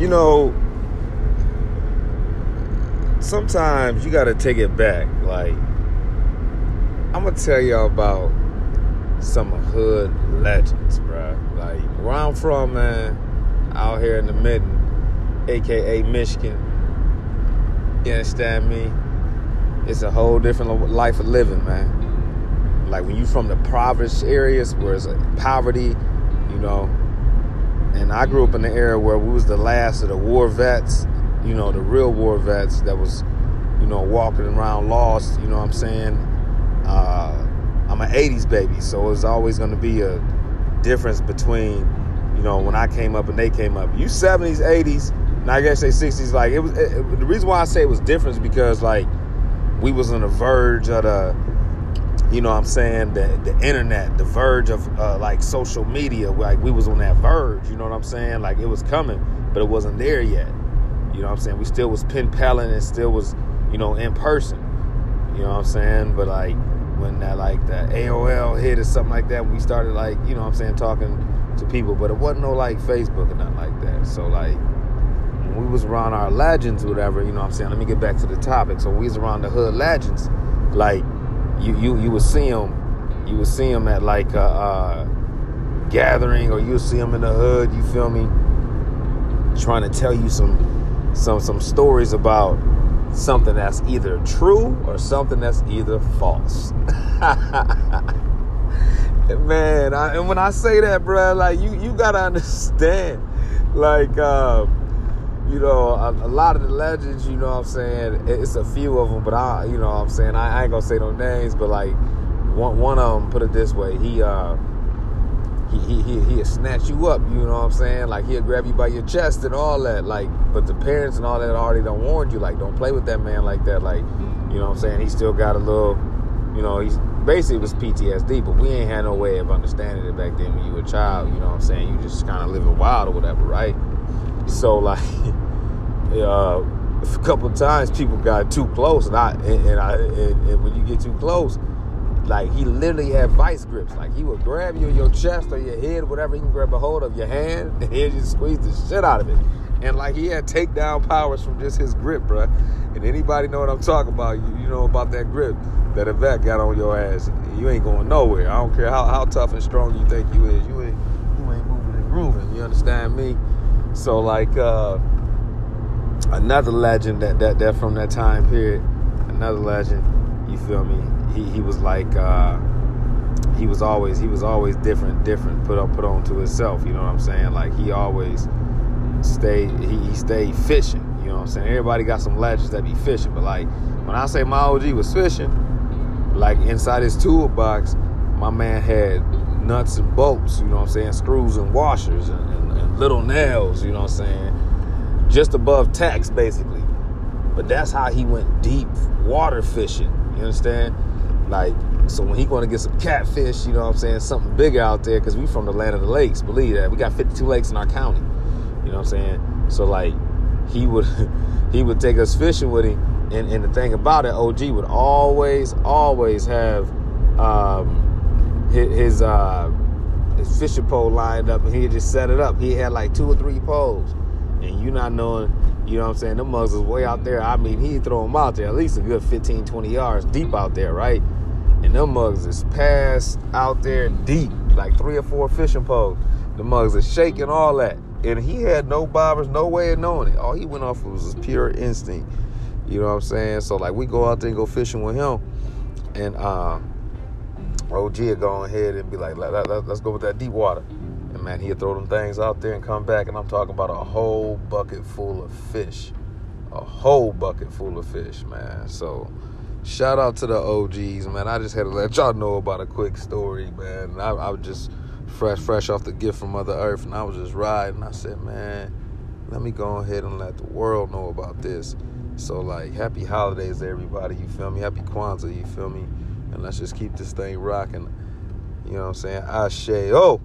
you know, sometimes you got to take it back. Like, I'm gonna tell y'all about some hood legends, bro. Like where I'm from, man, out here in the mitten, aka Michigan. You understand me? It's a whole different life of living, man. Like when you from the impoverished areas where it's poverty, you know. And I grew up in the area where we was the last of the war vets, you know, the real war vets that was, you know, walking around lost, you know what I'm saying? Uh, I'm an 80s baby, so it's always going to be a difference between, you know, when I came up and they came up. You 70s, 80s, and I guess they 60s. Like it was it, it, the reason why I say it was different is because like we was on the verge of the, you know, what I'm saying the the internet, the verge of uh, like social media. Like we was on that verge. You know what I'm saying? Like it was coming, but it wasn't there yet. You know what I'm saying? We still was pen paling and still was, you know, in person. You know what I'm saying? But like when that like the AOL hit or something like that, we started like, you know what I'm saying, talking to people, but it wasn't no like Facebook or nothing like that. So like when we was around our legends or whatever, you know what I'm saying, let me get back to the topic. So we was around the hood legends, like you you you would see them, you would see them at like a, a gathering or you would see them in the hood, you feel me, trying to tell you some some some stories about something that's either true or something that's either false. Man, I, and when I say that, bro, like you, you gotta understand, like, uh, you know, a, a, lot of the legends, you know, what I'm saying it's a few of them, but I, you know, what I'm saying I, I ain't gonna say no names, but like one, one of them, put it this way, he, uh, he, he, he, he'll snatch you up, you know what I'm saying? Like, he'll grab you by your chest and all that. Like, but the parents and all that already don't warned you. Like, don't play with that man like that. Like, you know what I'm saying? He still got a little, you know, he's basically it was PTSD, but we ain't had no way of understanding it back then when you were a child, you know what I'm saying? You just kind of living wild or whatever, right? So, like, uh, a couple of times people got too close, and I, and, and I, and, and when you get too close, like he literally had vice grips. Like he would grab you in your chest or your head, whatever he can grab a hold of your hand, and he just squeeze the shit out of it. And like he had takedown powers from just his grip, bro. And anybody know what I'm talking about? You, you know about that grip that a vet got on your ass. You ain't going nowhere. I don't care how, how tough and strong you think you is. You ain't you ain't moving and grooving. You understand me? So like uh, another legend that that that from that time period, another legend. You feel me? he, he was like uh, he was always he was always different different put up put on to himself you know what i'm saying like he always stayed he, he stayed fishing you know what i'm saying everybody got some legends that be fishing but like when i say my og was fishing like inside his toolbox my man had nuts and bolts you know what i'm saying screws and washers and, and, and little nails you know what i'm saying just above tax basically but that's how he went deep water fishing you understand like, so when he going to get some catfish, you know what I'm saying, something bigger out there, because we from the land of the lakes, believe that. We got 52 lakes in our county. You know what I'm saying? So like, he would he would take us fishing with him. And, and the thing about it, OG would always, always have um, his uh, his fishing pole lined up, and he'd just set it up. He had like two or three poles, and you not knowing, you know what I'm saying? Them mugs was way out there. I mean, he'd throw them out there at least a good 15, 20 yards deep out there, right? And them mugs is passed out there deep, like three or four fishing poles. The mugs is shaking, all that. And he had no bobbers, no way of knowing it. All he went off was his pure instinct. You know what I'm saying? So like we go out there and go fishing with him. And OG would go ahead and be like, let, let, let's go with that deep water. Mm-hmm. And man, he'd throw them things out there and come back. And I'm talking about a whole bucket full of fish. A whole bucket full of fish, man. So shout out to the OGs, man. I just had to let y'all know about a quick story, man. I, I was just fresh, fresh off the gift from Mother Earth, and I was just riding. I said, man, let me go ahead and let the world know about this. So, like, happy holidays, everybody. You feel me? Happy Kwanzaa, you feel me? Let's just keep this thing rocking. You know what I'm saying? Say, oh.